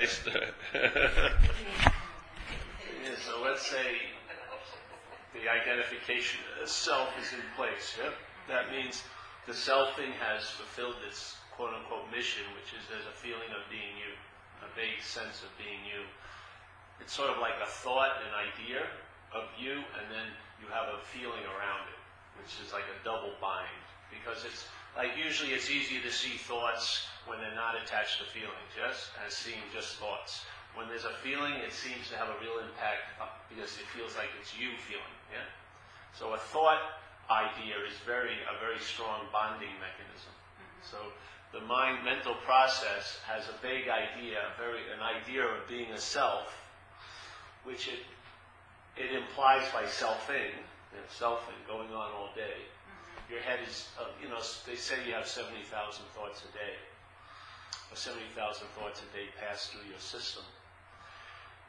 yeah, so let's say the identification of self is in place. Yep. That means the selfing has fulfilled its quote unquote mission, which is there's a feeling of being you, a vague sense of being you. It's sort of like a thought, an idea of you, and then you have a feeling around it, which is like a double bind. Because it's like usually it's easier to see thoughts when they're not attached to feelings, yes, as seeing just thoughts. When there's a feeling, it seems to have a real impact uh, because it feels like it's you feeling, yeah. So a thought idea is very a very strong bonding mechanism. So the mind mental process has a vague idea, a very an idea of being a self, which it it implies by selfing, you know, selfing going on all day. Your head is, uh, you know, they say you have 70,000 thoughts a day, or 70,000 thoughts a day pass through your system.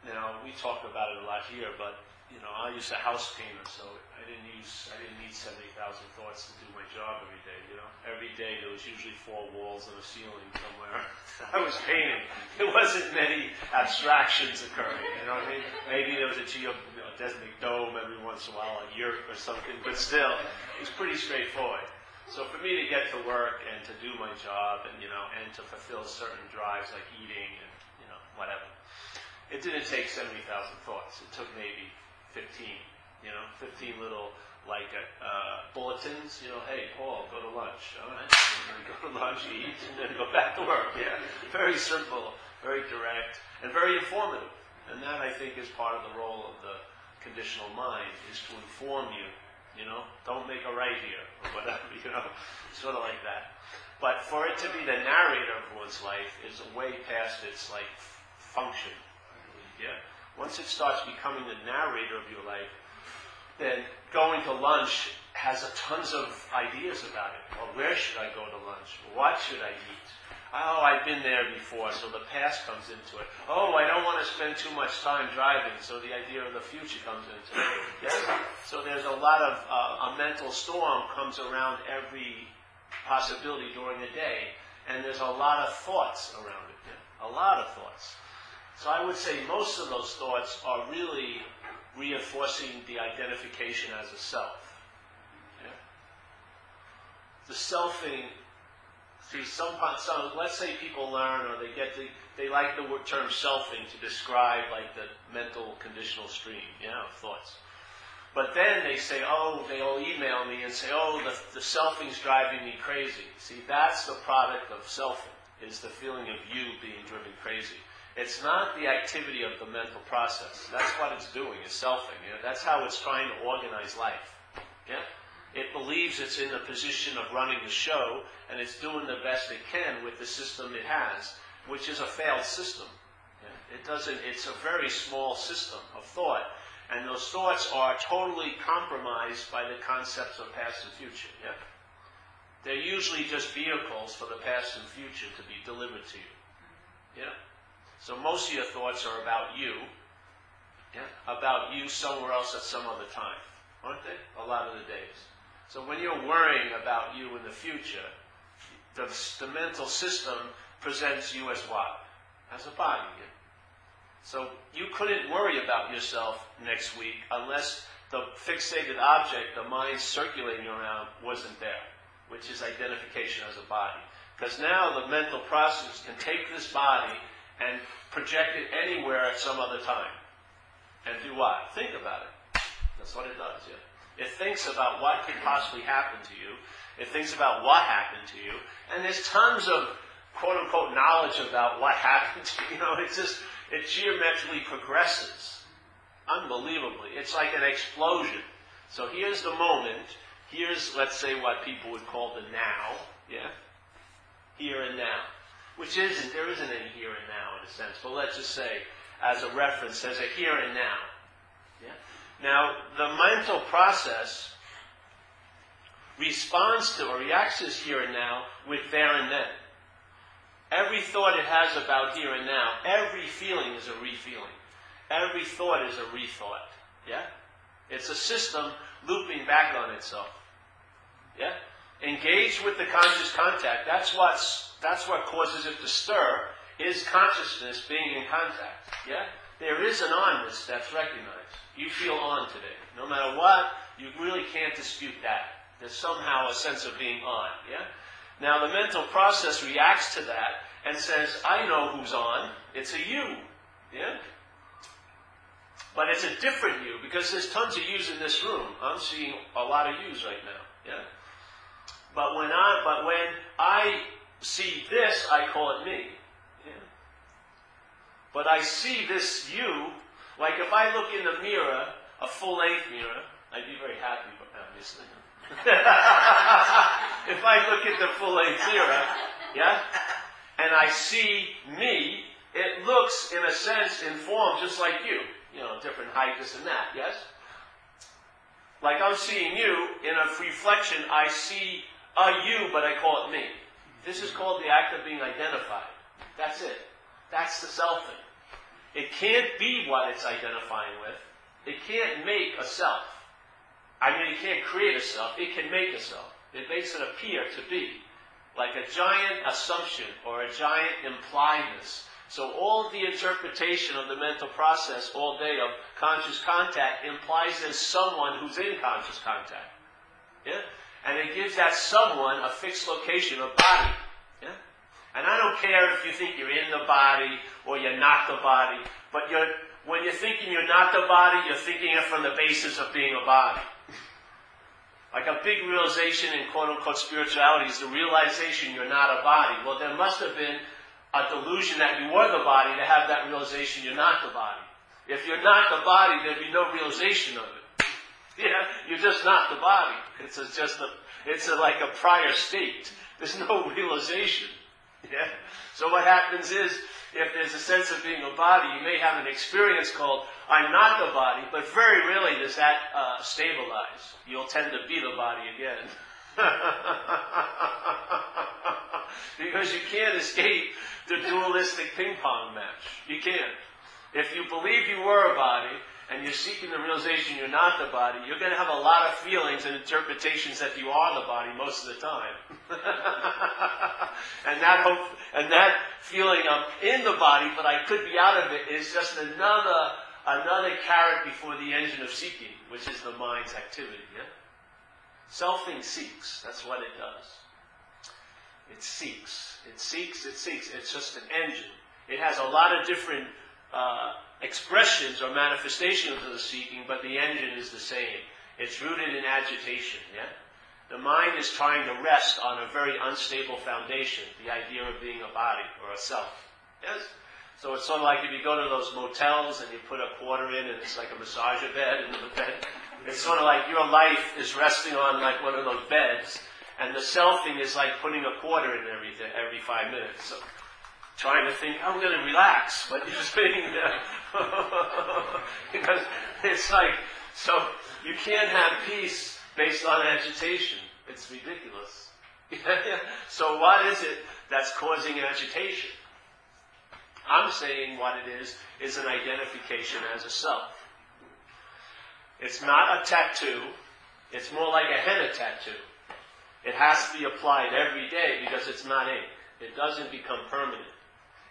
Now, we talk about it a lot here, but you know, I used a house painter, so I didn't use, I didn't need 70,000 thoughts to do my job every day, you know. Every day there was usually four walls and a ceiling somewhere. I was painting. There wasn't many abstractions occurring, you know what I mean? Maybe there was a geodesic dome every once in a while, a yurt or something, but still, it was pretty straightforward. So for me to get to work and to do my job and, you know, and to fulfill certain drives like eating and, you know, whatever, it didn't take 70,000 thoughts. It took maybe 15, you know, 15 little like uh, bulletins, you know, hey, Paul, go to lunch. All right. Go to lunch, eat, and then go back to work. Yeah. Very simple, very direct, and very informative. And that, I think, is part of the role of the conditional mind, is to inform you, you know, don't make a right here, or whatever, you know, sort of like that. But for it to be the narrator of one's life is way past its, like, function. Yeah? Once it starts becoming the narrator of your life, then going to lunch has tons of ideas about it. Well, where should I go to lunch? What should I eat? Oh, I've been there before, so the past comes into it. Oh, I don't want to spend too much time driving, so the idea of the future comes into it. Yes? So there's a lot of, uh, a mental storm comes around every possibility during the day, and there's a lot of thoughts around it. A lot of thoughts. So I would say most of those thoughts are really reinforcing the identification as a self. The selfing, see, some, some, let's say people learn or they get the, they like the word, term selfing to describe like the mental conditional stream, you know, thoughts. But then they say, oh, they'll email me and say, oh, the, the selfing's driving me crazy. See, that's the product of selfing, is the feeling of you being driven crazy. It's not the activity of the mental process. That's what it's doing, is selfing. You know, that's how it's trying to organize life. Yeah? It believes it's in the position of running the show, and it's doing the best it can with the system it has, which is a failed system. Yeah? It doesn't, it's a very small system of thought, and those thoughts are totally compromised by the concepts of past and future. Yeah? They're usually just vehicles for the past and future to be delivered to you. Yeah? So most of your thoughts are about you, yeah, about you somewhere else at some other time, aren't they? A lot of the days. So when you're worrying about you in the future, the, the mental system presents you as what? As a body. Yeah? So you couldn't worry about yourself next week unless the fixated object, the mind circulating around, wasn't there, which is identification as a body. Because now the mental process can take this body and project it anywhere at some other time. And do what? Think about it. That's what it does, yeah. It thinks about what could possibly happen to you. It thinks about what happened to you. And there's tons of quote unquote knowledge about what happened to you. You know, it just, it geometrically progresses. Unbelievably. It's like an explosion. So here's the moment. Here's, let's say, what people would call the now. Yeah? Here and now which isn't, there isn't any here and now in a sense, but let's just say, as a reference, as a here and now. Yeah? Now, the mental process responds to or reacts to this here and now with there and then. Every thought it has about here and now, every feeling is a refeeling. Every thought is a rethought. Yeah? It's a system looping back on itself. Yeah? Engage with the conscious contact. That's what's that's what causes it to stir is consciousness being in contact. Yeah? There is an onness that's recognized. You feel on today. No matter what, you really can't dispute that. There's somehow a sense of being on. Yeah? Now the mental process reacts to that and says, I know who's on. It's a you. Yeah? But it's a different you because there's tons of yous in this room. I'm seeing a lot of yous right now. Yeah. But when I but when I see this, I call it me. But I see this you, like if I look in the mirror, a full length mirror, I'd be very happy, obviously. Uh, if I look at the full length mirror, yeah, and I see me, it looks, in a sense, in form just like you. You know, different height, this and that, yes? Like I'm seeing you, in a reflection, I see a you, but I call it me. This is called the act of being identified. That's it. That's the selfing. It can't be what it's identifying with. It can't make a self. I mean, it can't create a self. It can make a self. It makes it appear to be like a giant assumption or a giant impliedness. So all the interpretation of the mental process all day of conscious contact implies there's someone who's in conscious contact. Yeah? And it gives that someone a fixed location, a body. Yeah? And I don't care if you think you're in the body or you're not the body, but you're, when you're thinking you're not the body, you're thinking it from the basis of being a body. Like a big realization in quote unquote spirituality is the realization you're not a body. Well, there must have been a delusion that you were the body to have that realization you're not the body. If you're not the body, there'd be no realization of it. Yeah, you're just not the body. It's a, just a, it's a, like a prior state. There's no realization. Yeah. So what happens is, if there's a sense of being a body, you may have an experience called I'm not the body, but very rarely does that uh, stabilize. You'll tend to be the body again. because you can't escape the dualistic ping pong match. You can't. If you believe you were a body, and you're seeking the realization you're not the body, you're going to have a lot of feelings and interpretations that you are the body most of the time. and that hope, and that feeling of in the body, but I could be out of it, is just another another carrot before the engine of seeking, which is the mind's activity. Yeah? Selfing seeks. That's what it does. It seeks. It seeks. It seeks. It's just an engine. It has a lot of different uh, expressions or manifestations of the seeking, but the engine is the same. It's rooted in agitation. Yeah. The mind is trying to rest on a very unstable foundation, the idea of being a body or a self. Yes? So it's sort of like if you go to those motels and you put a quarter in and it's like a massager bed in the bed. It's sort of like your life is resting on like one of those beds and the selfing is like putting a quarter in every, every five minutes. So trying to think, I'm going to relax, but you're sitting there. because it's like, so you can't have peace based on agitation. It's ridiculous. so what is it that's causing agitation? I'm saying what it is, is an identification as a self. It's not a tattoo. It's more like a henna tattoo. It has to be applied every day because it's not ink. It doesn't become permanent.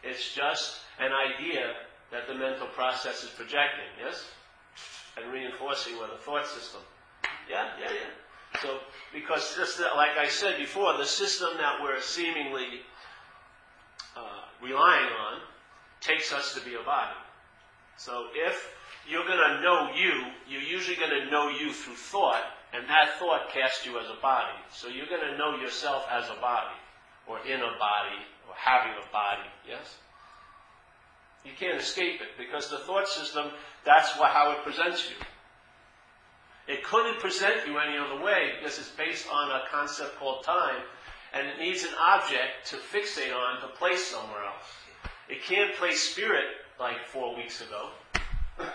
It's just an idea that the mental process is projecting, yes? And reinforcing with a thought system. Yeah, yeah, yeah. So, because just like I said before, the system that we're seemingly uh, relying on takes us to be a body. So if you're going to know you, you're usually going to know you through thought, and that thought casts you as a body. So you're going to know yourself as a body, or in a body, or having a body, yes? You can't escape it because the thought system, that's what, how it presents you. It couldn't present you any other way because it's based on a concept called time and it needs an object to fixate on to place somewhere else. It can't place spirit like four weeks ago.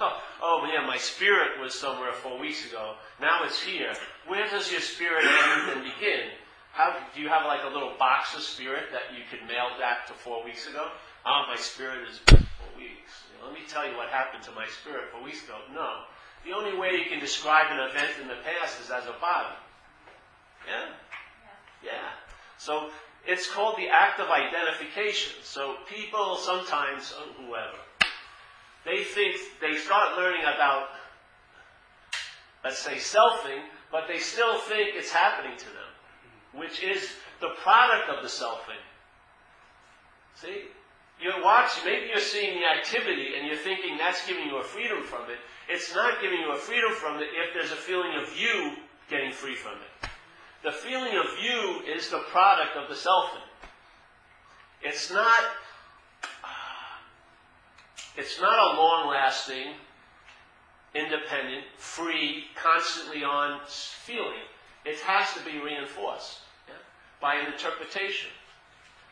oh, yeah, my spirit was somewhere four weeks ago. Now it's here. Where does your spirit end and begin? How, do you have like a little box of spirit that you could mail back to four weeks ago? Oh, my spirit is four weeks. Let me tell you what happened to my spirit four weeks ago. No. The only way you can describe an event in the past is as a body. Yeah? Yeah. So it's called the act of identification. So people sometimes, uh, whoever, they think they start learning about, let's say, selfing, but they still think it's happening to them, which is the product of the selfing. See? You're watching, maybe you're seeing the activity and you're thinking that's giving you a freedom from it. It's not giving you a freedom from it if there's a feeling of you getting free from it. The feeling of you is the product of the selfing. It's not, uh, it's not a long lasting, independent, free, constantly on feeling. It has to be reinforced by an interpretation.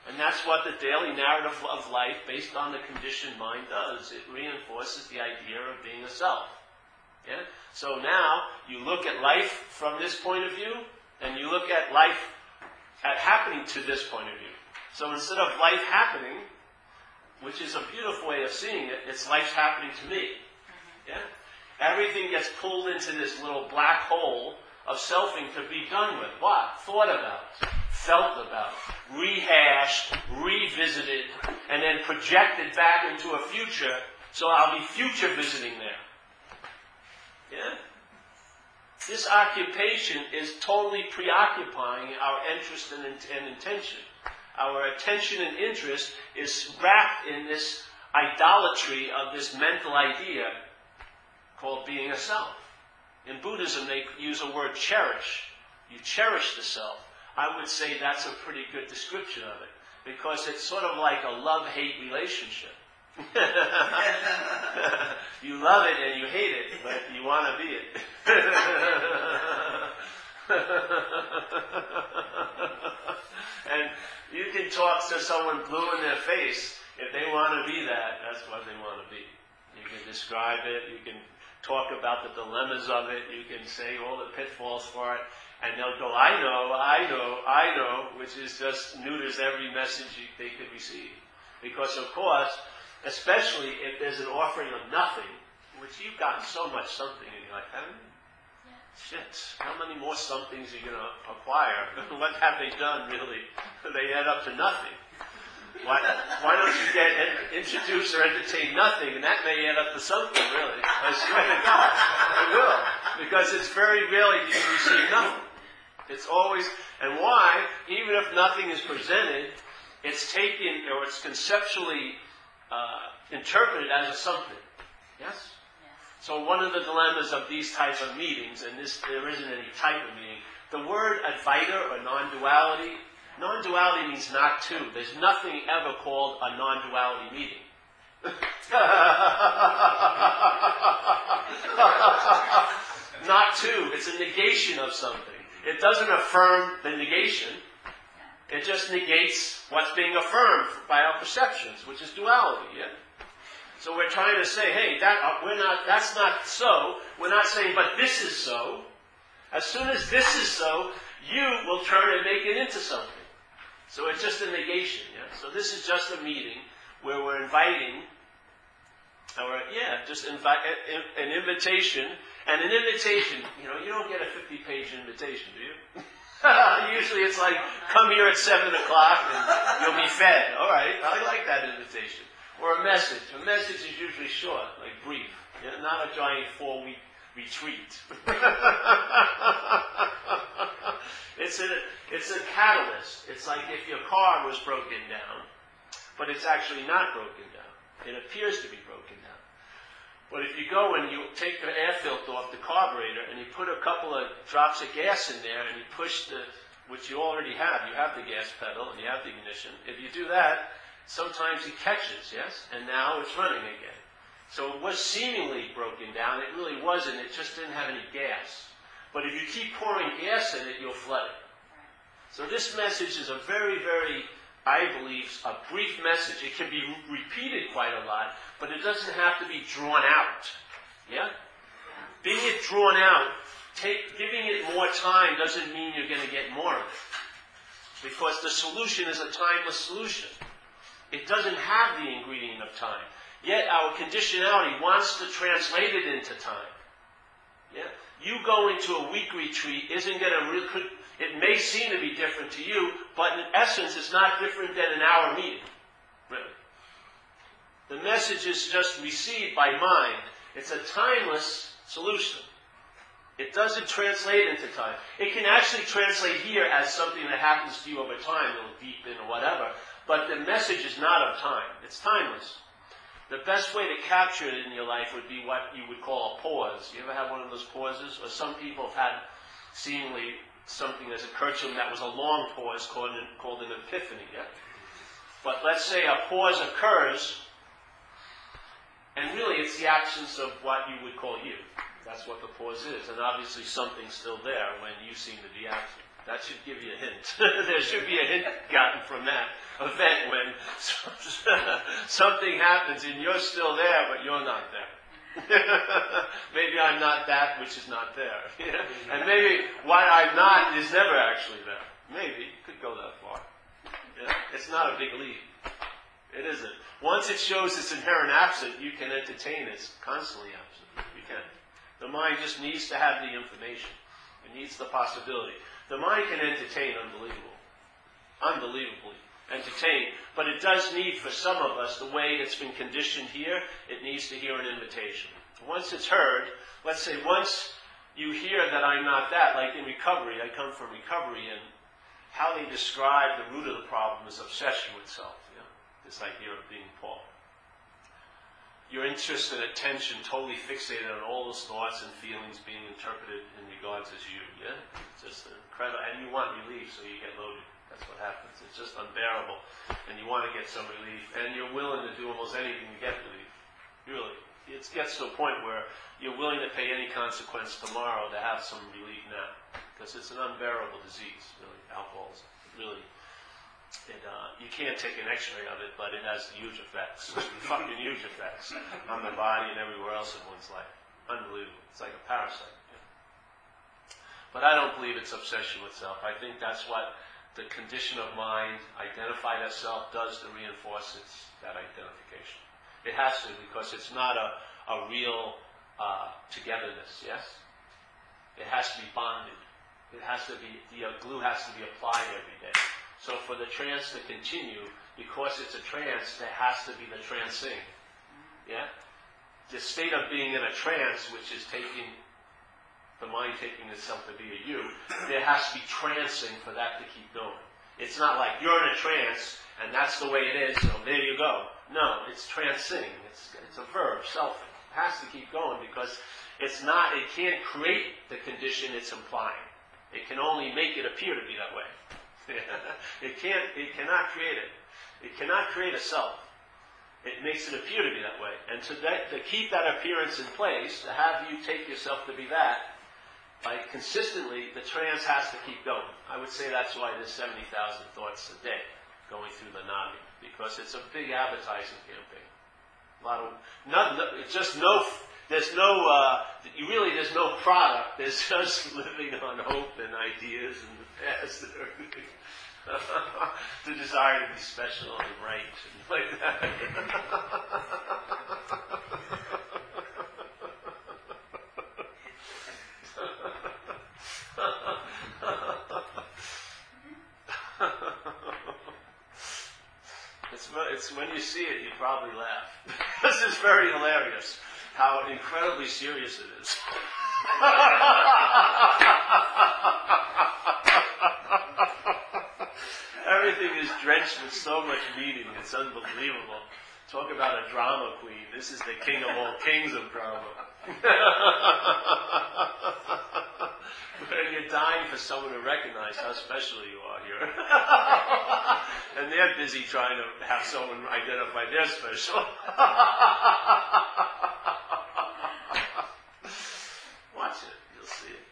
And that's what the daily narrative of life, based on the conditioned mind, does. It reinforces the idea of being a self. Yeah? So now you look at life from this point of view, and you look at life at happening to this point of view. So instead of life happening, which is a beautiful way of seeing it, it's life happening to me. Mm-hmm. Yeah? Everything gets pulled into this little black hole of selfing to be done with. What? Thought about, felt about, rehashed, revisited, and then projected back into a future, so I'll be future visiting there. Yeah? This occupation is totally preoccupying our interest and, and intention. Our attention and interest is wrapped in this idolatry of this mental idea called being a self. In Buddhism, they use a word cherish. You cherish the self. I would say that's a pretty good description of it because it's sort of like a love hate relationship. you love it and you hate it, but you want to be it. and you can talk to someone blue in their face. If they want to be that, that's what they want to be. You can describe it, you can talk about the dilemmas of it, you can say all the pitfalls for it, and they'll go, I know, I know, I know, which is just neuters every message they could receive. Because, of course, especially if there's an offering of nothing, which you've gotten so much something, and you're like, haven't you? Shit, how many more somethings are you going to acquire? what have they done, really? they add up to nothing. Why, why don't you get introduce or entertain nothing, and that may add up to something, really. I swear to God, it will. Because it's very rarely you receive nothing. It's always, and why, even if nothing is presented, it's taken, or it's conceptually uh, interpreted as a something. Yes? So one of the dilemmas of these type of meetings, and this there isn't any type of meeting, the word advaita or non-duality, non-duality means not two. There's nothing ever called a non-duality meeting. not two. It's a negation of something. It doesn't affirm the negation. It just negates what's being affirmed by our perceptions, which is duality. Yeah? So we're trying to say, hey, that uh, we're not. That's not so. We're not saying, but this is so. As soon as this is so, you will turn and make it into something. So it's just a negation. Yeah? So this is just a meeting where we're inviting, or yeah, just invite an invitation, and an invitation. You know, you don't get a 50-page invitation, do you? Usually it's like, come here at 7 o'clock and you'll be fed. All right, I like that invitation. Or a message. A message is usually short, like brief. not a giant four week retreat. it's, a, it's a catalyst. It's like if your car was broken down, but it's actually not broken down. It appears to be broken down. But if you go and you take the air filter off the carburetor and you put a couple of drops of gas in there and you push the, which you already have, you have the gas pedal and you have the ignition. If you do that, sometimes it catches, yes? And now it's running again. So it was seemingly broken down. It really wasn't. It just didn't have any gas. But if you keep pouring gas in it, you'll flood it. So this message is a very, very I believe, a brief message. It can be repeated quite a lot, but it doesn't have to be drawn out. Yeah? Being it drawn out, take, giving it more time doesn't mean you're going to get more of it. Because the solution is a timeless solution. It doesn't have the ingredient of time. Yet our conditionality wants to translate it into time. Yeah? You go into a week retreat isn't going to, It may seem to be different to you, but in essence, it's not different than an hour meeting. Really. The message is just received by mind. It's a timeless solution. It doesn't translate into time. It can actually translate here as something that happens to you over time, it'll deepen or whatever, but the message is not of time. It's timeless. The best way to capture it in your life would be what you would call a pause. You ever have one of those pauses? Or some people have had seemingly something occurred to them that was a long pause called an, called an epiphany. Yeah? But let's say a pause occurs, and really it's the absence of what you would call you. That's what the pause is. And obviously something's still there when you seem to be absent. That should give you a hint. there should be a hint gotten from that event when something happens and you're still there, but you're not there. maybe I'm not that which is not there. and maybe what I'm not is never actually there. Maybe. Could go that far. Yeah? It's not a big leap. It isn't. Once it shows its inherent absent, you can entertain its constantly absent. You can. The mind just needs to have the information. It needs the possibility. The mind can entertain unbelievable. Unbelievably entertain. But it does need for some of us, the way it's been conditioned here, it needs to hear an invitation. Once it's heard, let's say once you hear that I'm not that, like in recovery, I come from recovery, and how they describe the root of the problem is obsession with self. This idea of being Paul. Your interest and attention totally fixated on all those thoughts and feelings being interpreted in regards as you. Yeah? It's just incredible. And you want relief, so you get loaded. That's what happens. It's just unbearable. And you want to get some relief. And you're willing to do almost anything to get relief. Really. It gets to a point where you're willing to pay any consequence tomorrow to have some relief now. Because it's an unbearable disease, really. Alcoholism. Really it, uh, you can't take an X-ray of it, but it has huge effects, fucking huge effects on the body and everywhere else in one's life. Unbelievable. It's like a parasite. But I don't believe it's obsession with self. I think that's what the condition of mind identified as self does to reinforce its, that identification. It has to because it's not a, a real uh, togetherness. Yes, it has to be bonded. It has to be the uh, glue has to be applied every day. So for the trance to continue, because it's a trance, there has to be the trancing. Yeah? The state of being in a trance, which is taking the mind taking itself to be a you, there has to be trancing for that to keep going. It's not like you're in a trance and that's the way it is, so there you go. No, it's trancing. It's, it's a verb, selfing. It has to keep going because it's not, it can't create the condition it's implying. It can only make it appear to be that way. it can't, it cannot create it. It cannot create a self. It makes it appear to be that way. And to, that, to keep that appearance in place, to have you take yourself to be that, by consistently, the trance has to keep going. I would say that's why there's 70,000 thoughts a day going through the Nadi, because it's a big advertising campaign. A lot of, not, it's just no, there's no, uh, really, there's no product. There's just living on hope and ideas and the desire to be special and right and like that. it's, it's when you see it, you probably laugh. this is very hilarious how incredibly serious it is. Is drenched with so much meaning. It's unbelievable. Talk about a drama queen. This is the king of all kings of drama. you're dying for someone to recognize how special you are here. and they're busy trying to have someone identify their special. Watch it. You'll see it.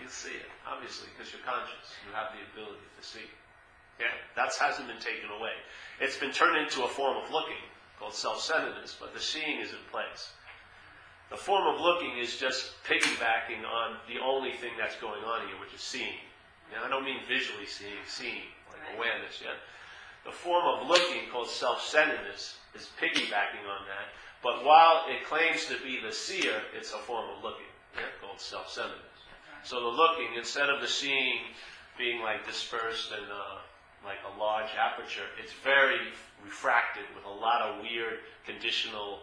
You'll see it. Obviously, because you're conscious. You have the ability to see. Hasn't been taken away. It's been turned into a form of looking called self-centeredness, but the seeing is in place. The form of looking is just piggybacking on the only thing that's going on here, which is seeing. Now, I don't mean visually seeing, seeing, like awareness, yeah? The form of looking called self-centeredness is piggybacking on that, but while it claims to be the seer, it's a form of looking, yeah? called self-centeredness. So the looking, instead of the seeing being like dispersed and uh, like a large aperture, it's very refracted with a lot of weird conditional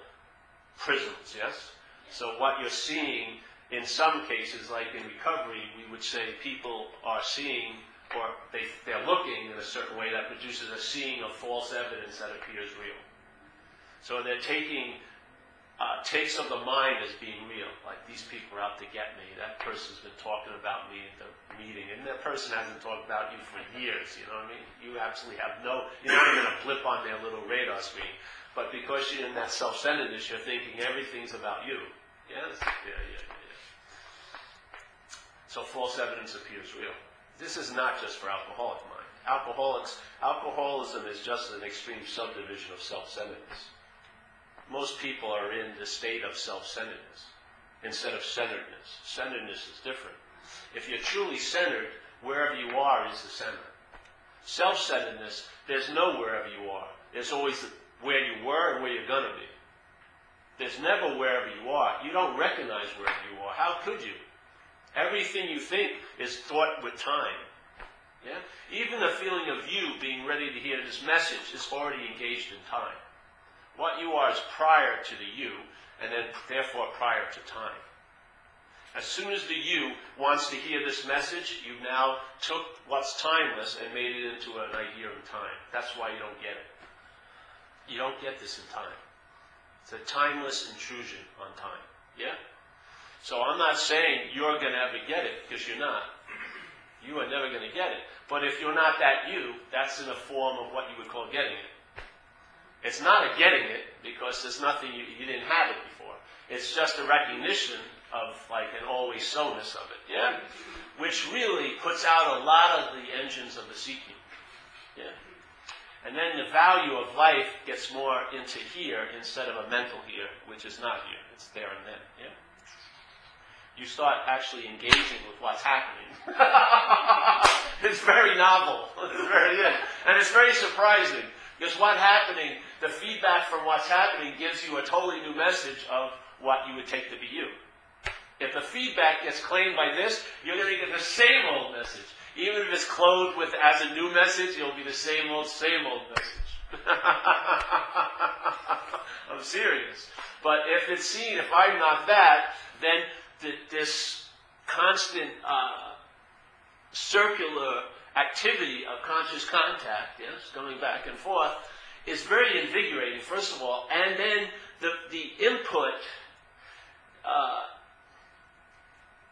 prisms, yes? So what you're seeing in some cases, like in recovery, we would say people are seeing or they, they're looking in a certain way that produces a seeing of false evidence that appears real. So they're taking uh, takes of the mind as being real. Like these people are out to get me. That person's been talking about me at the meeting, and that person hasn't talked about you for years. You know what I mean? You absolutely have no. You're not even a blip on their little radar screen. But because you're in that self-centeredness, you're thinking everything's about you. Yes? Yeah, yeah, yeah. So false evidence appears real. This is not just for alcoholic mind. Alcoholics, alcoholism is just an extreme subdivision of self-centeredness most people are in the state of self-centeredness instead of centeredness. Centeredness is different. If you're truly centered, wherever you are is the center. Self-centeredness, there's no wherever you are. There's always where you were and where you're going to be. There's never wherever you are. You don't recognize wherever you are. How could you? Everything you think is thought with time. Yeah? Even the feeling of you being ready to hear this message is already engaged in time. What you are is prior to the you, and then therefore prior to time. As soon as the you wants to hear this message, you now took what's timeless and made it into an idea in time. That's why you don't get it. You don't get this in time. It's a timeless intrusion on time. Yeah? So I'm not saying you're going to ever get it, because you're not. You are never going to get it. But if you're not that you, that's in a form of what you would call getting it. It's not a getting it because there's nothing you, you didn't have it before. It's just a recognition of like an always so-ness of it, yeah? Which really puts out a lot of the engines of the seeking. Yeah. And then the value of life gets more into here instead of a mental here, which is not here. It's there and then, yeah? You start actually engaging with what's happening. it's very novel. It's very, yeah. And it's very surprising. Because what's happening, the feedback from what's happening gives you a totally new message of what you would take to be you. If the feedback gets claimed by this, you're going to get the same old message. Even if it's clothed with as a new message, it'll be the same old, same old message. I'm serious. But if it's seen, if I'm not that, then the, this constant uh, circular activity of conscious contact, yes, going back and forth, is very invigorating, first of all, and then the, the input uh,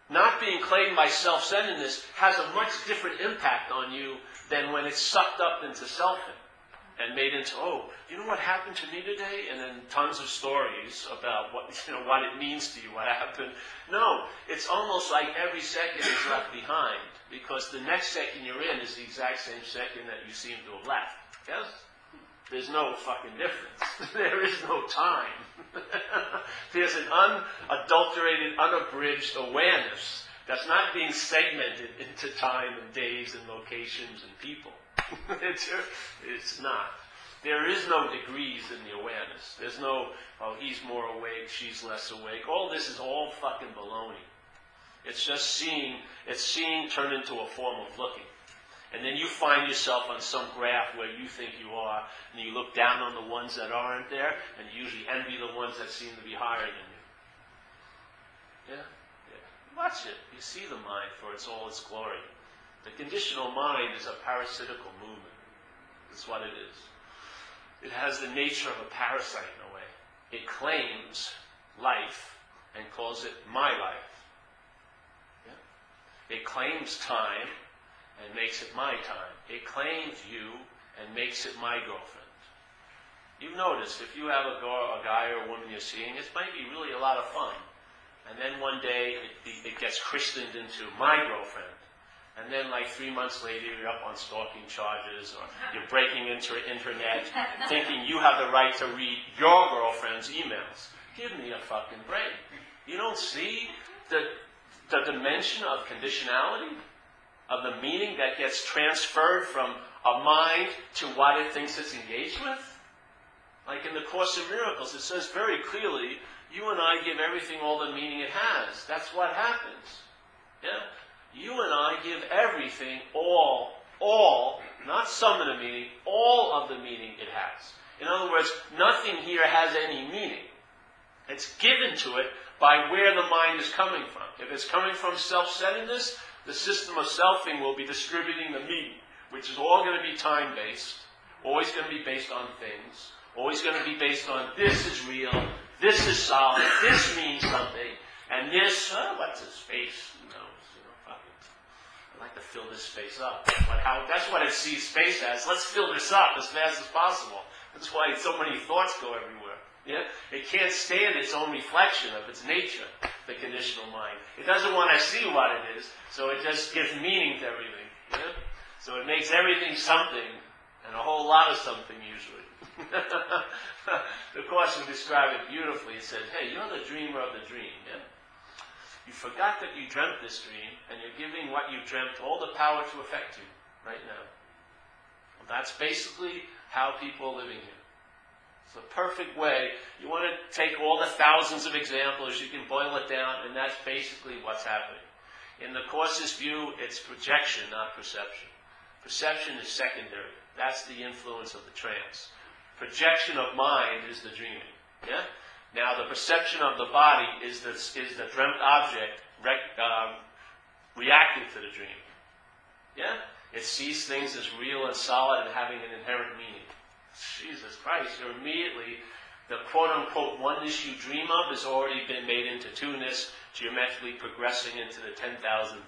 not being claimed by self-centeredness has a much different impact on you than when it's sucked up into selfing and made into, oh, you know what happened to me today? And then tons of stories about what, you know, what it means to you, what happened. No, it's almost like every second is left behind because the next second you're in is the exact same second that you seem to have left. Yes? There's no fucking difference. there is no time. There's an unadulterated, unabridged awareness that's not being segmented into time and days and locations and people. it's, it's not. There is no degrees in the awareness. There's no, oh, he's more awake, she's less awake. All this is all fucking baloney. It's just seeing, it's seeing turned into a form of looking. And then you find yourself on some graph where you think you are, and you look down on the ones that aren't there, and you usually envy the ones that seem to be higher than you. Yeah? yeah. Watch it. You see the mind for its all its glory. The conditional mind is a parasitical movement. That's what it is. It has the nature of a parasite in a way. It claims life and calls it my life. Yeah? It claims time and makes it my time. It claims you and makes it my girlfriend. You've noticed if you have a, girl, a guy or a woman you're seeing, it might be really a lot of fun. And then one day it, it gets christened into my girlfriend. And then, like three months later, you're up on stalking charges, or you're breaking into the internet, thinking you have the right to read your girlfriend's emails. Give me a fucking break. You don't see the, the dimension of conditionality? Of the meaning that gets transferred from a mind to what it thinks it's engaged with? Like in the Course in Miracles, it says very clearly, you and I give everything all the meaning it has. That's what happens. Yeah? You and I give everything all, all, not some of the meaning, all of the meaning it has. In other words, nothing here has any meaning. It's given to it by where the mind is coming from. If it's coming from self-centeredness, the system of selfing will be distributing the meat, which is all going to be time-based, always going to be based on things, always going to be based on this is real, this is solid, this means something, and this, uh, what's his face? You know, you know, it. I'd like to fill this space up. But how, that's what it sees space as. Let's fill this up as fast as possible. That's why so many thoughts go everywhere. Yeah? It can't stand its own reflection of its nature, the conditional mind. It doesn't want to see what it is, so it just gives meaning to everything. So it makes everything something, and a whole lot of something usually. the Course will describe it beautifully. It says, hey, you're the dreamer of the dream. Yeah? You forgot that you dreamt this dream, and you're giving what you dreamt all the power to affect you right now. Well, that's basically how people are living here. It's a perfect way. You want to take all the thousands of examples, you can boil it down, and that's basically what's happening. In the Course's view, it's projection, not perception. Perception is secondary. That's the influence of the trance. Projection of mind is the dreaming. Yeah? Now, the perception of the body is the, is the dreamt object rec, um, reacting to the dream. Yeah? It sees things as real and solid and having an inherent meaning. Jesus Christ, you're immediately, the quote unquote oneness you dream of has already been made into two-ness, geometrically progressing into the 10,000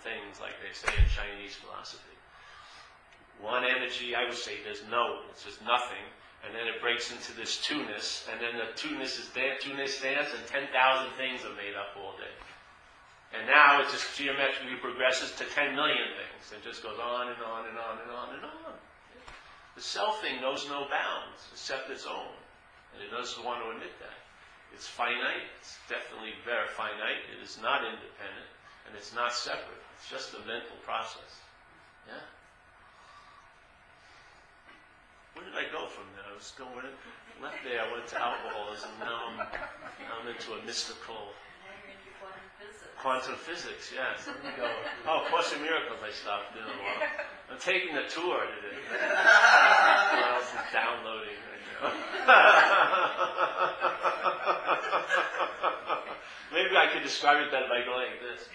things, like they say in Chinese philosophy. One energy, I would say there's no, it's just nothing, and then it breaks into this two-ness, and then the two-ness is there, two-ness dance, and 10,000 things are made up all day. And now it just geometrically progresses to 10 million things. It just goes on and on and on and on and on. The self thing knows no bounds except its own. And it doesn't want to admit that. It's finite. It's definitely very finite. It is not independent. And it's not separate. It's just a mental process. Yeah? Where did I go from there? I was going left there. I went to alcoholism. Now I'm, I'm into a mystical quantum physics. Yes. Let me go. Oh, Course in Miracles. I stopped doing a while. I'm taking a tour today. I was downloading. Maybe I could describe it better by going like this.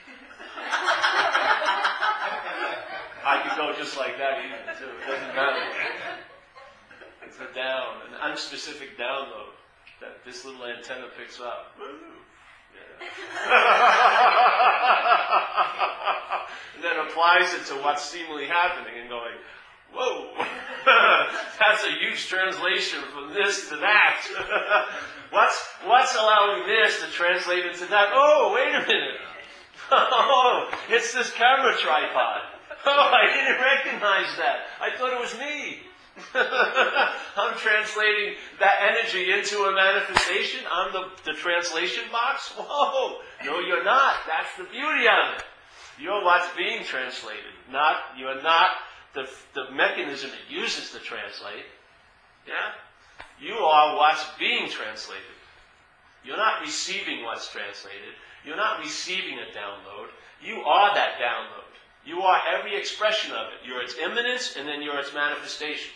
I could go just like that even too. It doesn't matter. It's a down, an unspecific download that this little antenna picks up. and then applies it to what's seemingly happening and going, whoa, that's a huge translation from this to that. what's, what's allowing this to translate into that? Oh, wait a minute. Oh, it's this camera tripod. Oh, I didn't recognize that. I thought it was me. I'm translating that energy into a manifestation. I'm the, the translation box. Whoa! No, you're not. That's the beauty of it. You're what's being translated. Not, you're not the, the mechanism it uses to translate. Yeah? You are what's being translated. You're not receiving what's translated. You're not receiving a download. You are that download. You are every expression of it. You're its immanence and then you're its manifestation.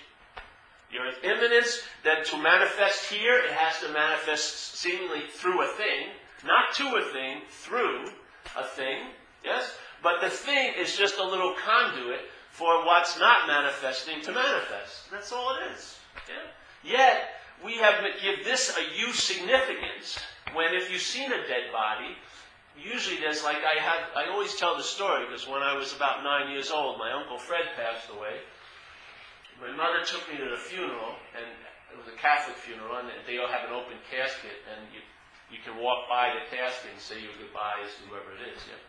You're its immanence, then to manifest here, it has to manifest seemingly through a thing, not to a thing, through a thing, yes? But the thing is just a little conduit for what's not manifesting to manifest. That's all it is. Yeah? Yet, we have give this a use significance when if you've seen a dead body, usually there's like I had I always tell the story because when I was about nine years old, my uncle Fred passed away. My mother took me to the funeral, and it was a Catholic funeral, and they all have an open casket, and you you can walk by the casket and say your goodbyes to whoever it is. Yeah.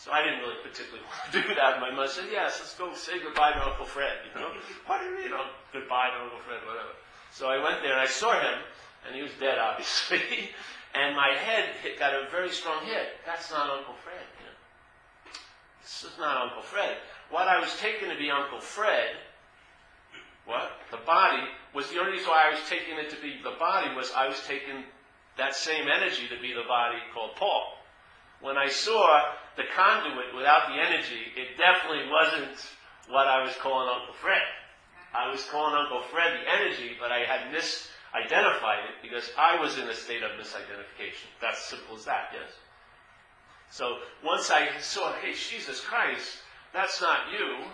So I didn't really particularly want to do that. My mother said, "Yes, let's go say goodbye to Uncle Fred." You know, what do you mean, oh, goodbye to Uncle Fred, whatever. So I went there and I saw him, and he was dead, obviously. and my head hit, got a very strong hit. That's not Uncle Fred. You know? This is not Uncle Fred. What I was taken to be Uncle Fred what? The body was the only reason why I was taking it to be the body was I was taking that same energy to be the body called Paul. When I saw the conduit without the energy, it definitely wasn't what I was calling Uncle Fred. I was calling Uncle Fred the energy, but I had misidentified it because I was in a state of misidentification. That's simple as that, yes? So once I saw, hey, Jesus Christ, that's not you,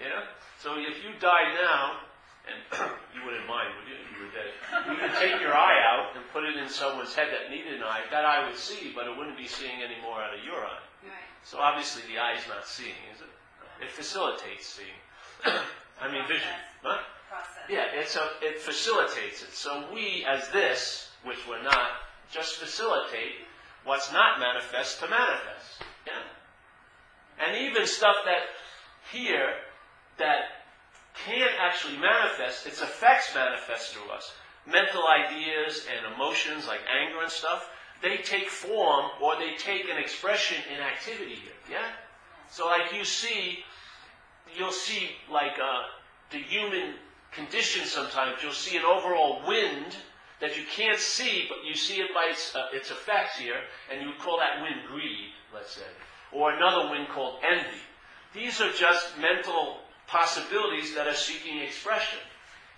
yeah? So if you die now, and you wouldn't mind, would you, if you were dead? You could take your eye out and put it in someone's head that needed an eye. That eye would see, but it wouldn't be seeing any more out of your eye. Right. So obviously the eye is not seeing, is it? It facilitates seeing. I mean vision. Huh? Process. Yeah, it's a, it facilitates it. So we, as this, which we're not, just facilitate what's not manifest to manifest. Yeah? And even stuff that here that can't actually manifest, its effects manifest through us. Mental ideas and emotions like anger and stuff, they take form or they take an expression in activity here. Yeah? So like you see, you'll see like uh, the human condition sometimes, you'll see an overall wind that you can't see, but you see it by its, uh, its effects here, and you call that wind greed, let's say. Or another wind called envy. These are just mental possibilities that are seeking expression.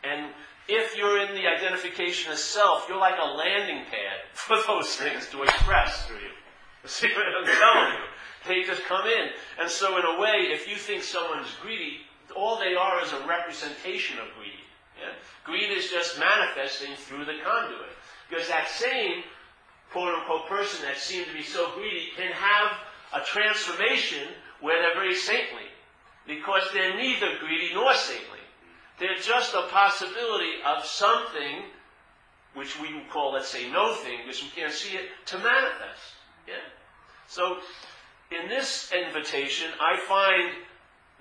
And if you're in the identification of self, you're like a landing pad for those things to express through you. See what I'm telling you? They just come in. And so in a way, if you think someone's greedy, all they are is a representation of greed. Yeah? Greed is just manifesting through the conduit. Because that same quote unquote person that seemed to be so greedy can have a transformation where they're very saintly. Because they're neither greedy nor saintly. They're just a possibility of something, which we would call, let's say, no thing, because we can't see it, to manifest. Yeah. So, in this invitation, I find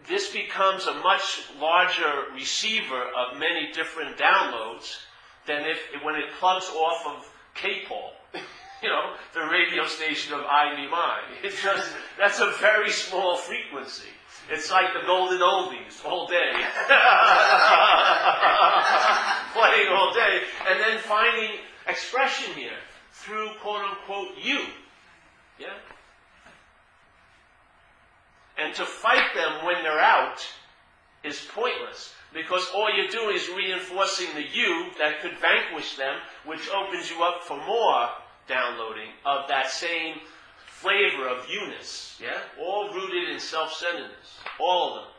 this becomes a much larger receiver of many different downloads than if when it plugs off of K-Paul, you know, the radio station of I Me Mine. It's just that's a very small frequency. It's like the golden oldies all day, playing all day, and then finding expression here through quote unquote you. Yeah. And to fight them when they're out is pointless because all you're doing is reinforcing the you that could vanquish them, which opens you up for more downloading of that same flavor of you-ness. Yeah? All rooted in self-centeredness. All of them.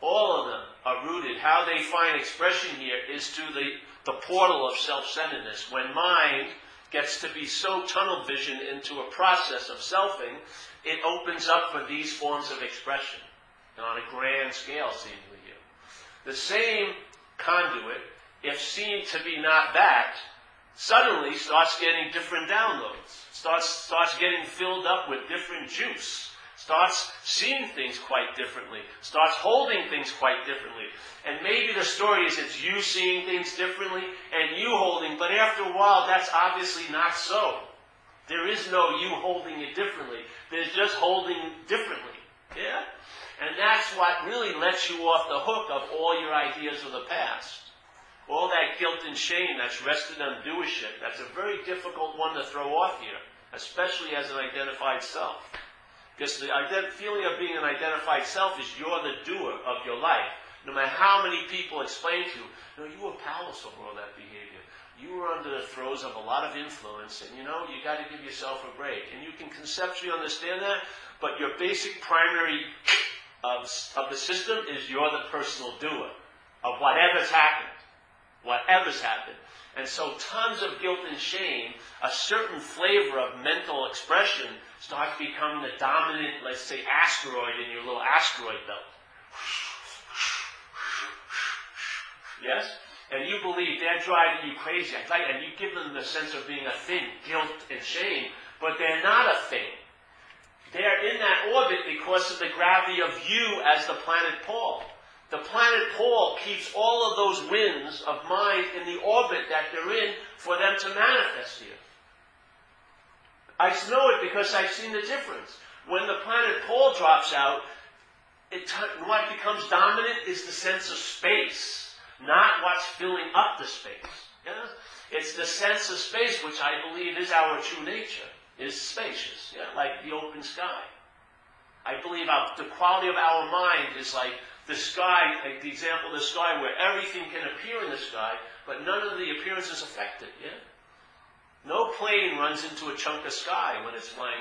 All of them are rooted. How they find expression here is through the, the portal of self-centeredness. When mind gets to be so tunnel vision into a process of selfing, it opens up for these forms of expression. And on a grand scale, seemingly. The same conduit, if seen to be not that, suddenly starts getting different downloads, starts, starts getting filled up with different juice, starts seeing things quite differently, starts holding things quite differently. And maybe the story is it's you seeing things differently and you holding, but after a while that's obviously not so. There is no you holding it differently. There's just holding differently. Yeah? And that's what really lets you off the hook of all your ideas of the past. All that guilt and shame that's rested on doership, that's a very difficult one to throw off here, especially as an identified self. Because the ident- feeling of being an identified self is you're the doer of your life. No matter how many people explain to you, no, you were powerless over all that behavior. You were under the throes of a lot of influence, and you know, you got to give yourself a break. And you can conceptually understand that, but your basic primary uh, of, of the system is you're the personal doer of whatever's happened. Whatever's happened. And so tons of guilt and shame, a certain flavor of mental expression starts becoming the dominant, let's say, asteroid in your little asteroid belt. Yes? And you believe they're driving you crazy, and you give them the sense of being a thing, guilt and shame, but they're not a thing. They're in that orbit because of the gravity of you as the planet Paul. The planet Paul keeps all of those winds of mind in the orbit that they're in for them to manifest here. I know it because I've seen the difference. When the planet Paul drops out, it, what becomes dominant is the sense of space, not what's filling up the space. Yeah? It's the sense of space which I believe is our true nature. is spacious, yeah, like the open sky. I believe our, the quality of our mind is like the sky, like the example of the sky where everything can appear in the sky, but none of the appearances is affected, yeah? No plane runs into a chunk of sky when it's flying